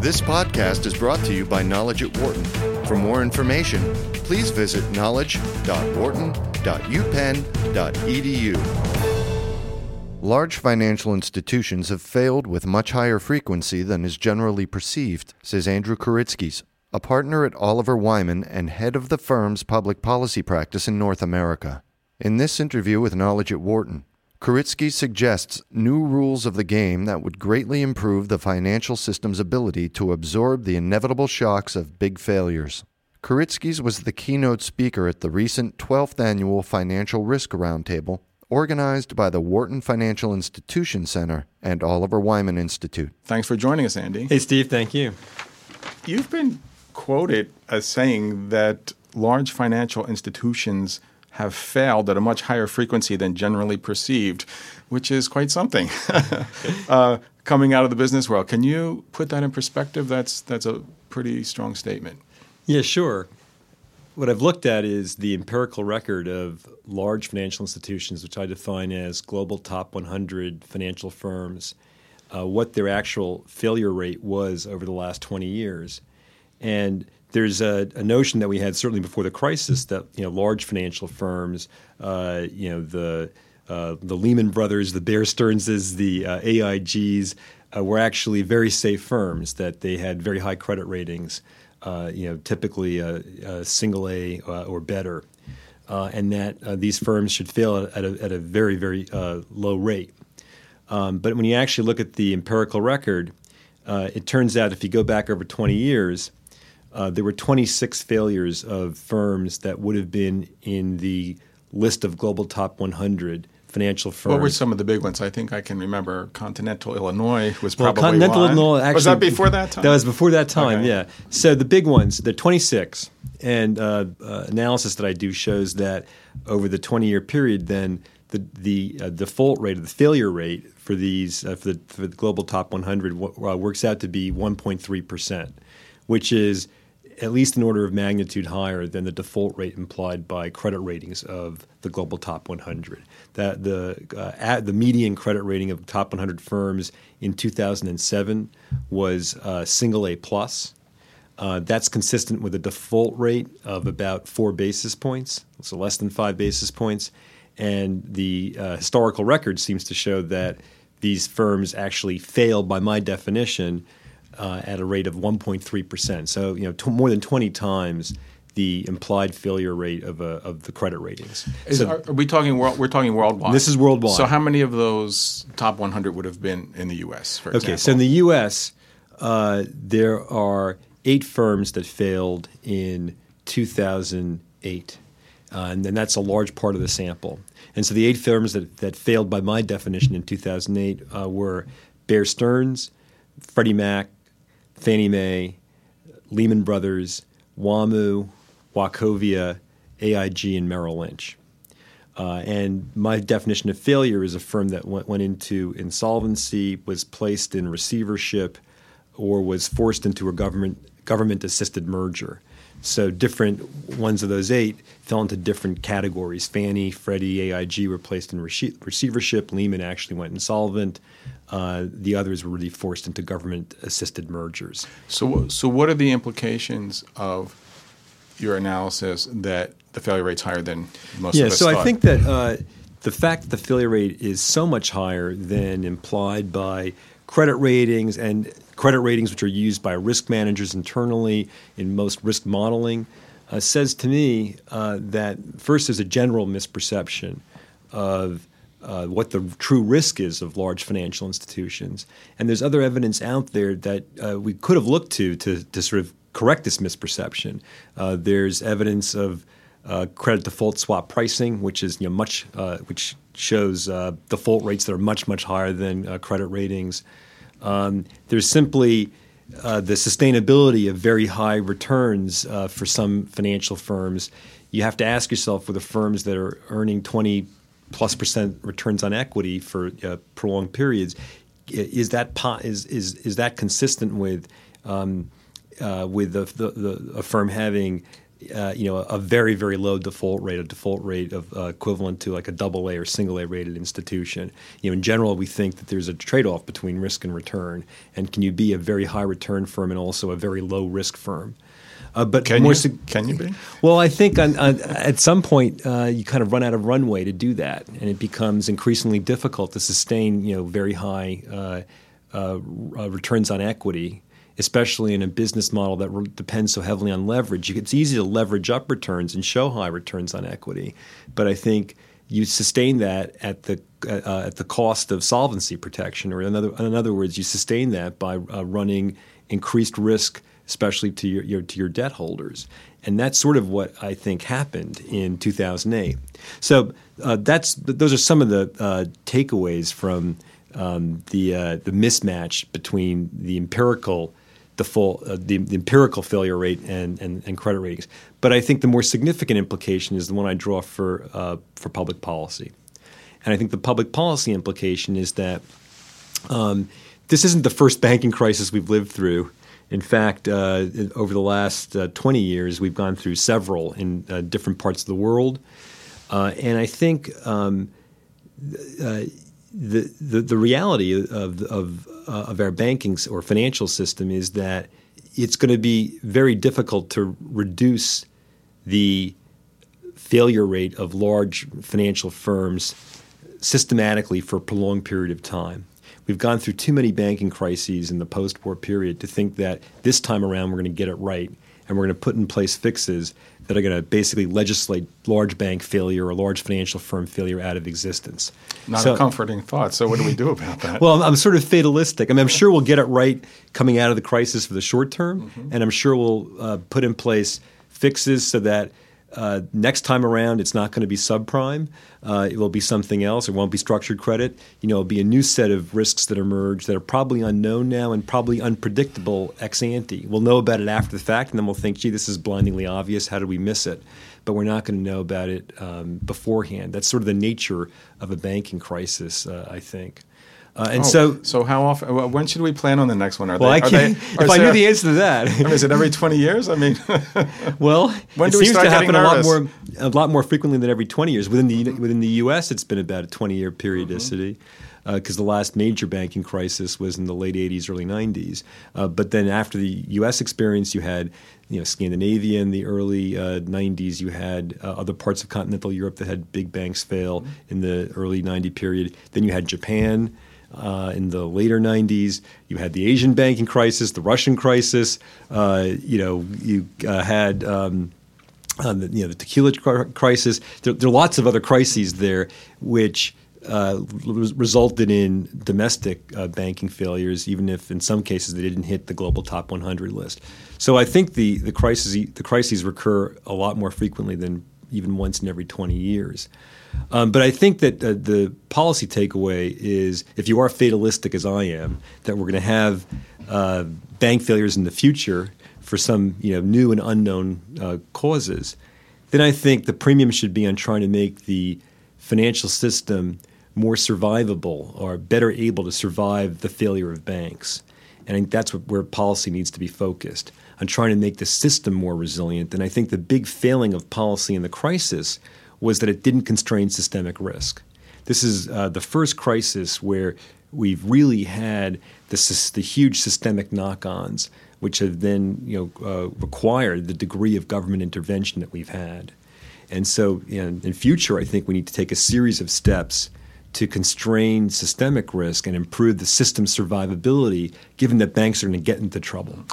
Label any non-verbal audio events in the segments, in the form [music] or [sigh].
This podcast is brought to you by Knowledge at Wharton. For more information, please visit knowledge.wharton.upenn.edu. Large financial institutions have failed with much higher frequency than is generally perceived, says Andrew Kuritzkes, a partner at Oliver Wyman and head of the firm's public policy practice in North America. In this interview with Knowledge at Wharton, Kuritzkes suggests new rules of the game that would greatly improve the financial system's ability to absorb the inevitable shocks of big failures. Kuritzkes was the keynote speaker at the recent 12th annual Financial Risk Roundtable, organized by the Wharton Financial Institution Center and Oliver Wyman Institute. Thanks for joining us, Andy. Hey, Steve, thank you. You've been quoted as saying that large financial institutions have failed at a much higher frequency than generally perceived, which is quite something [laughs] uh, coming out of the business world. Can you put that in perspective? That's that's a pretty strong statement. Yeah, sure. What I've looked at is the empirical record of large financial institutions, which I define as global top 100 financial firms, uh, what their actual failure rate was over the last 20 years. And there's a, a, notion that we had certainly before the crisis that you know large financial firms, uh, you know the uh, the Lehman Brothers, the Bear Stearnses, the uh, AIGs uh, were actually very safe firms. That they had very high credit ratings, uh, you know, typically a, single A uh, or better, and that these firms should fail at a, at a very very low rate. Um, but when you actually look at the empirical record, it turns out if you go back over 20 years uh, there were 26 failures of firms that would have been in the list of global top 100 financial firms. What were some of the big ones? I think I can remember Continental Illinois was well, probably Continental one. Illinois actually was that before that time. That was before that time. Okay. Yeah. So the big ones, the 26, and uh, uh, analysis that I do shows that over the 20 year period, then the the uh, default rate or the failure rate for these uh, for the, for, the, global top 100 w- uh, works out to be 1.3 percent, which is at least an order of magnitude higher than the default rate implied by credit ratings of the global top 100. That the uh, the median credit rating of top 100 firms in 2007 was uh, single A plus. Uh, that's consistent with a default rate of about four basis points, so less than five basis points. And the uh, historical record seems to show that these firms actually fail, by my definition, uh, at a rate of 1.3 percent. So you know, t- more than 20 times the implied failure rate of, uh, of the credit ratings. Is, so, are, are, we talking world? We're talking worldwide. This is worldwide. So how many of those top 100 would have been in the U.S. For okay, example? so in the U.S. Uh, there are eight firms that failed in 2008. Uh, and then that's a large part of the sample. And so the eight firms that, that failed by my definition in 2008 uh, were Bear Stearns, Freddie Mac, Fannie Mae, Lehman Brothers, WAMU, Wachovia, AIG, and Merrill Lynch. Uh, and my definition of failure is a firm that went, went into insolvency, was placed in receivership, or was forced into a government government assisted merger. So different ones of those eight fell into different categories. Fannie, Freddie, AIG were placed in receivership. Lehman actually went insolvent. Uh, the others were really forced into government-assisted mergers. So, so what are the implications of your analysis that the failure rate's higher than most yeah, of us so thought? I think that uh, the fact that the failure rate is so much higher than implied by credit ratings and credit ratings, which are used by risk managers internally in most risk modeling, uh, says to me uh, that first there's a general misperception of uh, what the true risk is of large financial institutions. And there's other evidence out there that uh, we could have looked to, to to sort of correct this misperception. Uh, there's evidence of uh, credit default swap pricing, which is you know much which shows uh, default rates that are much much higher than credit ratings. Um, there's simply the sustainability of very high returns for some financial firms. You have to ask yourself for the firms that are earning 20 plus percent returns on equity for uh, prolonged periods. Is that po- is, is is that consistent with um, uh, with the, the, the, a firm having uh, you know, a very, very low default rate, a default rate of uh, equivalent to like a double A or single A rated institution. You know, in general, we think that there's a trade off between risk and return. And can you be a very high return firm and also a very low risk firm? Uh, but can you, su- can you be? Well, I think on, on, at some point uh, you kind of run out of runway to do that, and it becomes increasingly difficult to sustain you know very high uh, uh returns on equity especially in a business model that re- depends so heavily on leverage. It's easy to leverage up returns and show high returns on equity, but I think you sustain that at the uh, at the cost of solvency protection, or in other in other words, you sustain that by uh, running increased risk, especially to your, your, to your debt holders, and that's sort of what I think happened in 2008. So uh, that's those are some of the uh, takeaways from um, the uh, the mismatch between the empirical the full uh, the, the, empirical failure rate and, and, and, credit ratings. But I think the more significant implication is the one I draw for uh, for public policy, and I think the public policy implication is that um, this isn't the first banking crisis we've lived through. In fact, uh, over the last uh, 20 years, we've gone through several in uh, different parts of the world, uh, and I think. Um, the, the, reality of, of, uh, of our banking or financial system is that it's going to be very difficult to reduce the failure rate of large financial firms systematically for a prolonged period of time. We've gone through too many banking crises in the post war period to think that this time around we're going to get it right and we're going to put in place fixes that are going to basically legislate large bank failure or large financial firm failure out of existence. Not so, a comforting thought. So, what do we do about that? well, I'm, I'm, sort of fatalistic. I mean, I'm sure we'll get it right coming out of the crisis for the short term, mm-hmm. and I'm sure we'll uh, put in place fixes so that uh, next time around, it's not going to be subprime. Uh, it will be something else. It won't be structured credit. You know, it'll be a new set of risks that emerge that are probably unknown now and probably unpredictable ex ante. We'll know about it after the fact, and then we'll think, "Gee, this is blindingly obvious. How did we miss it?" But we're not going to know about it um, beforehand. That's sort of the nature of a banking crisis, uh, I think. Uh, and oh, so, so how often? When should we plan on the next one? Are well, they, I can't. They, if I knew the answer to that, I mean, is it every [laughs] twenty years? I mean, [laughs] well, when it seems to happen a lot more, a lot more frequently than every twenty years. Within the within the U.S., it's been about a twenty-year periodicity. Mm-hmm because uh, the last major banking crisis was in the late 80s, early 90s. Uh, but then after the U.S. experience, you had you know Scandinavia in the early uh, 90s. You had uh, other parts of continental Europe that had big banks fail mm-hmm. in the early 90 period. Then you had Japan uh, in the later 90s. You had the Asian banking crisis, the Russian crisis. Uh, you know, you uh, had um, uh, the, you know the tequila crisis. There, there, are lots of other crises there, which. Uh, resulted in domestic uh, banking failures, even if in some cases they didn't hit the global top 100 list. So I think the the crises the crises recur a lot more frequently than even once in every 20 years. Um, but I think that uh, the policy takeaway is if you are fatalistic as I am, that we're going to have uh, bank failures in the future for some you know new and unknown uh, causes, then I think the premium should be on trying to make the financial system more survivable or better able to survive the failure of banks. And I think that's what, where policy needs to be focused on trying to make the system more resilient. And I think the big failing of policy in the crisis was that it didn't constrain systemic risk. This is uh, the first crisis where we've really had the, the huge systemic knock-ons, which have then you know uh, required the degree of government intervention that we've had. And so, in future, I think we need to take a series of steps to constrain systemic risk and improve the system's survivability, given that banks are going to get into trouble.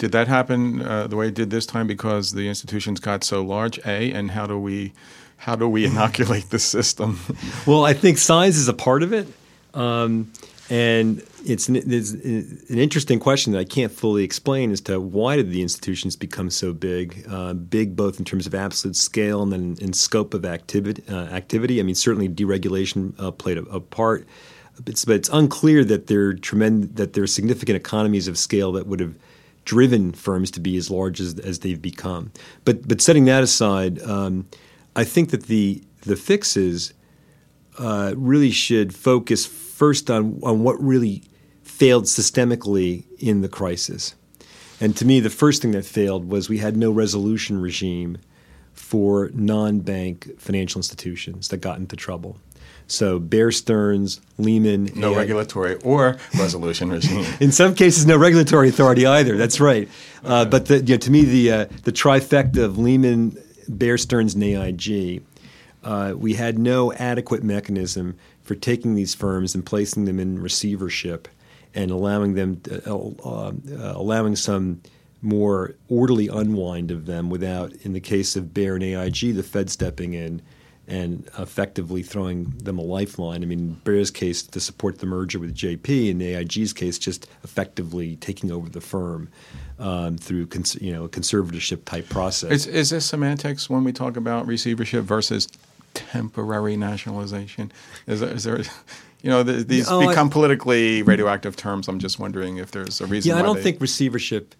Did that happen uh, the way it did this time because the institutions got so large? A, and how do we how do we inoculate the system? [laughs] well, I think size is a part of it. Um, and it's an, it's an, interesting question that I can't fully explain as to why did the institutions become so big, uh, big both in terms of absolute scale and then in scope of activity. Uh, activity. I mean, certainly deregulation uh, played a, a part, it's, but it's unclear that there tremend- that there are significant economies of scale that would have driven firms to be as large as, as they've become. But but setting that aside. Um, I think that the the fixes uh, really should focus first on on what really failed systemically in the crisis. And to me, the first thing that failed was we had no resolution regime for non-bank financial institutions that got into trouble. So Bear Stearns, Lehman, no regulatory or resolution regime. [laughs] in some cases, no regulatory authority either. That's right. Uh, but the, you know, to me, the uh, the trifecta of Lehman, Bear Stearns, and AIG, uh, we had no adequate mechanism for taking these firms and placing them in receivership and allowing them uh, uh, allowing some more orderly unwind of them without, in the case of Bear and AIG, the Fed stepping in and effectively throwing them a lifeline. I mean, Bear's case to support the merger with JP, and AIG's case just effectively taking over the firm um, through cons- you know a conservatorship type process. Is, is this semantics when we talk about receivership versus temporary nationalization? Is there, is there [laughs] you know, th- these Oh, I- become politically radioactive terms. I'm just wondering if there's a reason. yeah, I don't they- think receivership.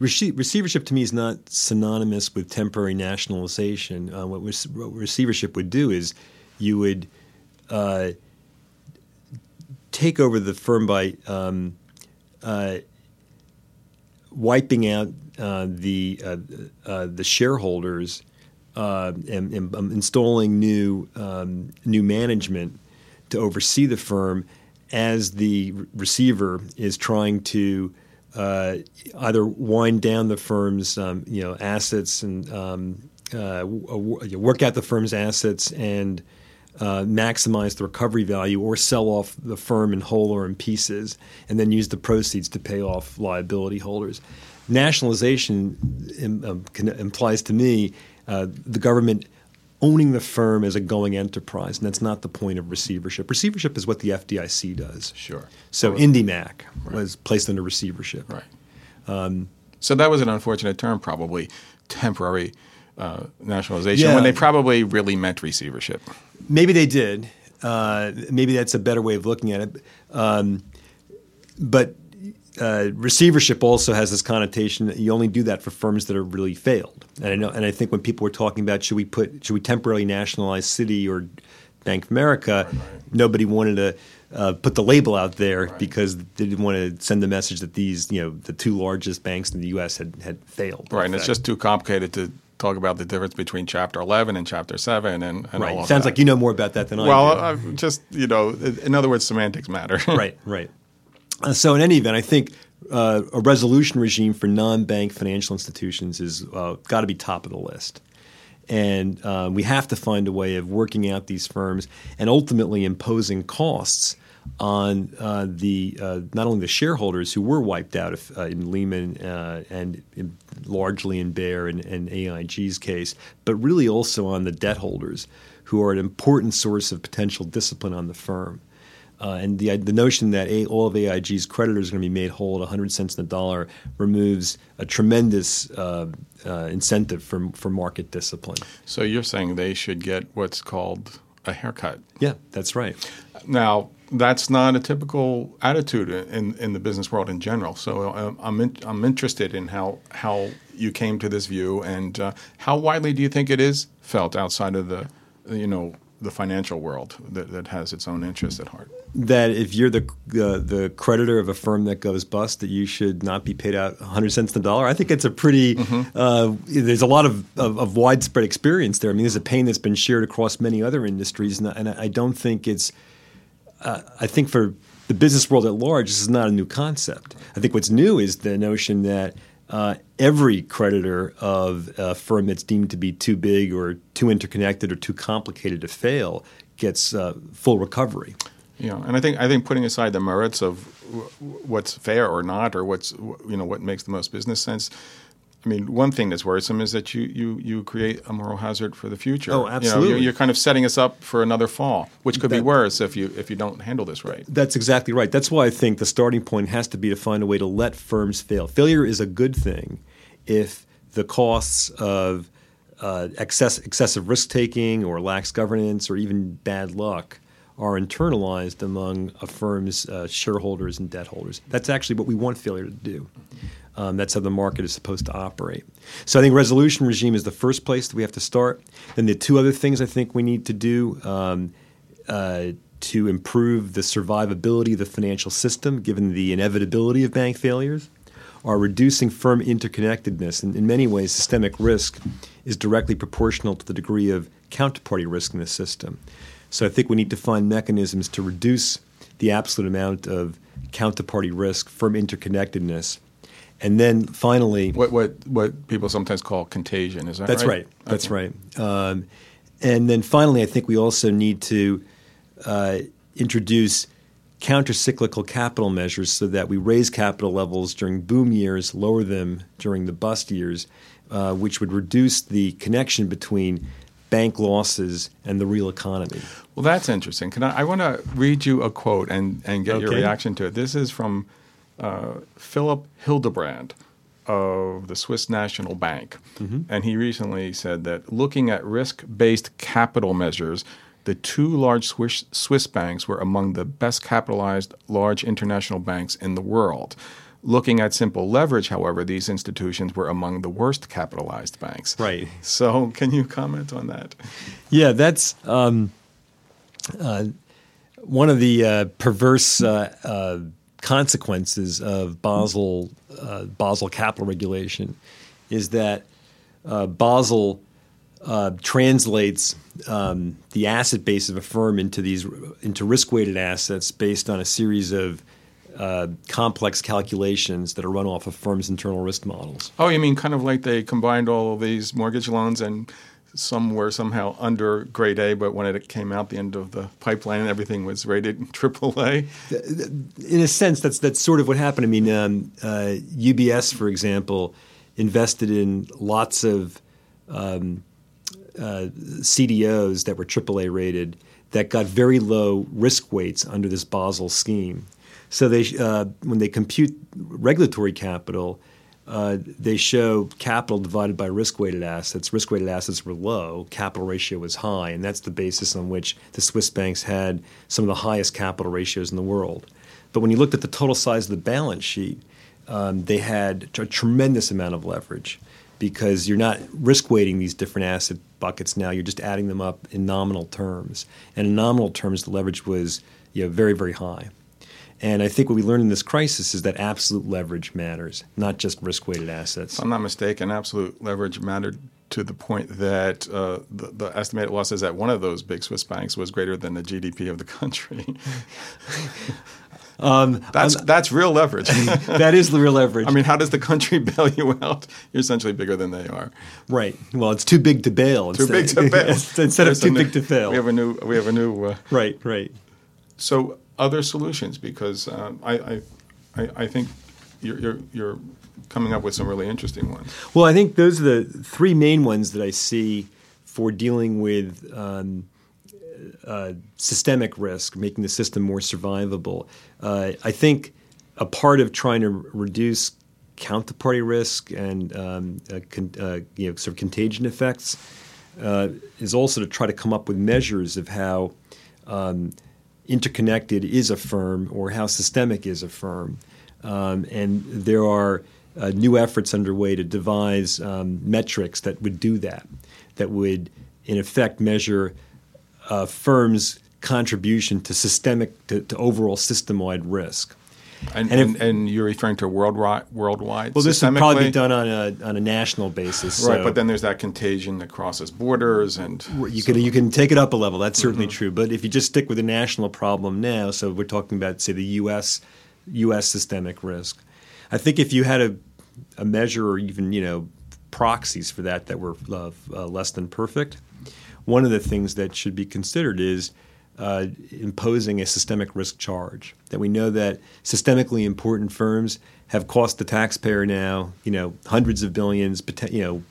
Rece- receivership to me is not synonymous with temporary nationalization. Uh, what, what receivership would do is you would uh, take over the firm by um, uh, wiping out uh, the uh, uh, the shareholders and, and um, installing new um, new management to oversee the firm as the re- receiver is trying to uh, either wind down the firm's um, you know assets and um, uh, w- work out the firm's assets and uh, maximize the recovery value or sell off the firm in whole or in pieces and then use the proceeds to pay off liability holders. Nationalization im- um, can, implies to me uh, the government owning the firm as a going enterprise, and that's not the point of receivership. Receivership is what the FDIC does. Sure. So Well, IndyMac was placed under receivership. Right. Um, so that was an unfortunate term, probably temporary uh, nationalization, Yeah. when they probably really meant receivership. Maybe they did. Uh, maybe that's a better way of looking at it. Um, but uh, receivership also has this connotation that you only do that for firms that are really failed. And I know, and I think when people were talking about should we put should we temporarily nationalize Citi or Bank of America, nobody wanted to uh, put the label out there because they didn't want to send the message that these you know the two largest banks in the U.S. had had failed. Right. And it's just too complicated to talk about the difference between Chapter 11 and Chapter 7 and, and all right. of Sounds that. like you know more about that than I do. I've just, you know, in other words, semantics matter. right, right. So, in any event, I think uh, a resolution regime for non-bank financial institutions is uh, got to be top of the list, and uh, we have to find a way of working out these firms and ultimately imposing costs on uh, the uh, not only the shareholders who were wiped out if, uh, in Lehman and in, largely in Bear and, and AIG's case, but really also on the debt holders who are an important source of potential discipline on the firm. Uh, and the the notion that a, all of AIG's creditors are going to be made whole at 100 cents in the dollar removes a tremendous uh, uh, incentive for for market discipline. So you're saying they should get what's called a haircut. Yeah, that's right. Now, that's not a typical attitude in, in the business world in general. So um, I'm, in, I'm interested in how, how you came to this view and uh, how widely do you think it is felt outside of the, you know, the financial world that, that has its own interests at heart? That if you're the uh, the creditor of a firm that goes bust, that you should not be paid out 100 cents in the dollar. I think it's a pretty. Uh, there's a lot of, of, of widespread experience there. I mean, there's a pain that's been shared across many other industries, and, I- and I don't think it's. Uh, I think for the business world at large, this is not a new concept. I think what's new is the notion that uh, every creditor of a firm that's deemed to be too big or too interconnected or too complicated to fail gets uh, full recovery. Yeah, and I think I think putting aside the merits of what's fair or not, or what's you know what makes the most business sense. I mean, one thing that's worrisome is that you you you create a moral hazard for the future. Oh, You know, absolutely. you're, you're kind of setting us up for another fall, which could be worse if you if you don't handle this right. That's exactly right. That's why I think the starting point has to be to find a way to let firms fail. Failure is a good thing if the costs of uh, excess, excessive risk taking or lax governance or even bad luck are internalized among a firm's uh, shareholders and debt holders. That's actually what we want failure to do. Um, that's how the market is supposed to operate. So I think resolution regime is the first place that we have to start. Then the two other things I think we need to do um, uh, to improve the survivability of the financial system, given the inevitability of bank failures, are reducing firm interconnectedness. And in many ways, systemic risk is directly proportional to the degree of counterparty risk in the system. So I think we need to find mechanisms to reduce the absolute amount of counterparty risk, firm interconnectedness. And then finally, what what what people sometimes call contagion is that that's right? right. That's okay. right. Um, and then finally, I think we also need to uh, introduce countercyclical capital measures so that we raise capital levels during boom years, lower them during the bust years, uh, which would reduce the connection between bank losses and the real economy. Well, that's interesting. Can I, I want to read you a quote and, and get okay. your reaction to it. This is from uh, Philipp Hildebrand of the Swiss National Bank. Mm-hmm. And he recently said that looking at risk based capital measures, the two large Swiss, Swiss banks were among the best capitalized large international banks in the world. Looking at simple leverage, however, these institutions were among the worst capitalized banks. Right. So, can you comment on that? Yeah, that's um, uh, one of the uh, perverse uh, uh consequences of Basel uh, Basel capital regulation is that uh, Basel uh, translates um, the asset base of a firm into these into risk weighted assets based on a series of uh, complex calculations that are run off of firms' internal risk models. Oh, you mean kind of like they combined all of these mortgage loans and some were somehow under grade A, but when it came out the end of the pipeline, everything was rated [laughs] triple A. In a sense, that's that's sort of what happened. I mean, um, uh, UBS, for example, invested in lots of um, uh, CDOs that were AAA rated that got very low risk weights under this Basel scheme. So they, uh, when they compute regulatory capital, uh, they show capital divided by risk-weighted assets. Risk-weighted assets were low, capital ratio was high, and that's the basis on which the Swiss banks had some of the highest capital ratios in the world. But when you looked at the total size of the balance sheet, um, they had a tremendous amount of leverage because you're not risk weighting these different asset buckets now. You're just adding them up in nominal terms, and in nominal terms, the leverage was you know, very, very high. And I think what we learned in this crisis is that absolute leverage matters, not just risk weighted assets. If I'm not mistaken, absolute leverage mattered to the point that uh, the, the, estimated losses at one of those big Swiss banks was greater than the GDP of the country. [laughs] um, that's um, that's real leverage. [laughs] that is the real leverage. I mean, how does the country [laughs] bail you out? You're essentially bigger than they are. Right. Well, it's too big to bail. Too big to bail instead of too new, big to fail. We have a new. We have a new. Uh, right. Right. So other solutions because um, I, I, I think you're, you're, you're coming up with some really interesting ones. Well, I think those are the three main ones that I see for dealing with um, uh, systemic risk, making the system more survivable. Uh, I think a part of trying to reduce counterparty risk and um, uh, con- uh, you know, sort of contagion effects uh, is also to try to come up with measures of how um, interconnected is a firm or how systemic is a firm. Um, and there are uh, new efforts underway to devise um, metrics that would do that, that would, in effect, measure a firm's contribution to systemic, to, to overall system-wide risk. And, and, if, and, you're referring to worldwide, worldwide. Well, this would probably be done on a on a national basis, right? So. But then there's that contagion that crosses borders, and you so. can you can take it up a level. That's certainly mm-hmm. true. But if you just stick with the national problem now, so we're talking about say the U.S. U.S. systemic risk. I think if you had a a measure or even you know proxies for that that were uh, uh, less than perfect, one of the things that should be considered is uh, imposing a systemic risk charge. That we know that systemically important firms have cost the taxpayer now, you know, hundreds of billions, you know,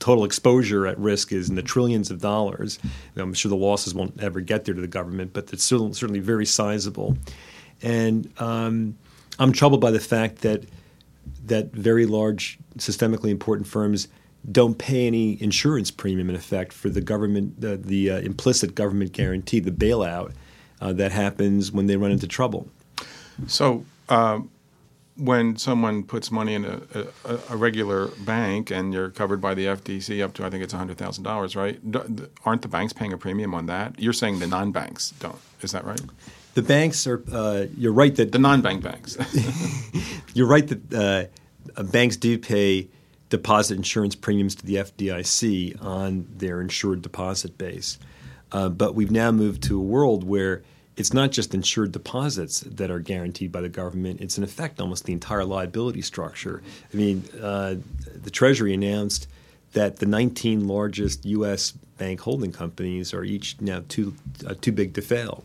total exposure at risk is in the trillions of dollars. I'm sure the losses won't ever get there to the government, but it's certainly very sizable. And um, I'm troubled by the fact that that very large, systemically important firms don't pay any insurance premium in effect for the government, the, the uh, implicit government guarantee, the bailout uh, that happens when they run into trouble. So, uh, when someone puts money in a, a, a, regular bank and you're covered by the FDIC up to I think it's hundred thousand dollars, right? aren't the banks paying a premium on that? You're saying the non-banks don't. Is that right? The banks are. Uh, you're right that the non-bank banks. [laughs] you're right that uh, uh, banks do pay deposit insurance premiums to the FDIC on their insured deposit base. Uh, but we've now moved to a world where it's not just insured deposits that are guaranteed by the government, it's in effect almost the entire liability structure. I mean, uh, the Treasury announced that the 19 largest U.S. bank holding companies are each now too, uh, too big to fail.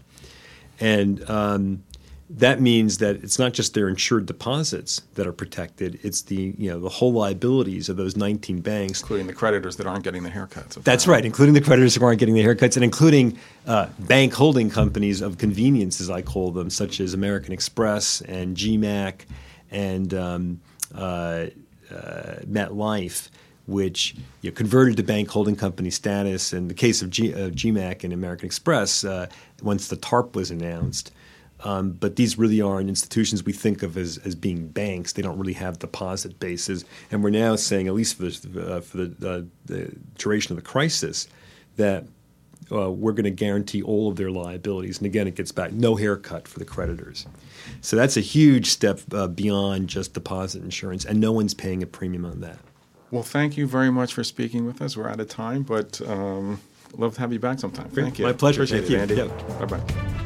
And um, that means that it's not just their insured deposits that are protected; it's the you know the whole liabilities of those 19 banks, including the creditors that aren't getting the haircuts. That's right, including the creditors who aren't getting the haircuts, and including uh, bank holding companies of convenience, as I call them, such as American Express and GMAC and um, uh, uh, MetLife which you know, converted to bank holding company status. In the case of G, GMAC and American Express, uh, once the TARP was announced, um, but these really aren't institutions we think of as, as being banks. They don't really have deposit bases. And we're now saying, at least for, the, uh, for the, uh, the, duration of the crisis, that uh, we're going to guarantee all of their liabilities. And again, it gets back no haircut for the creditors. So that's a huge step uh, beyond just deposit insurance, and no one's paying a premium on that. Well, thank you very much for speaking with us. We're out of time, but um, love to have you back sometime. Thank you. My pleasure. Appreciate thank it, you. Andy. Bye bye.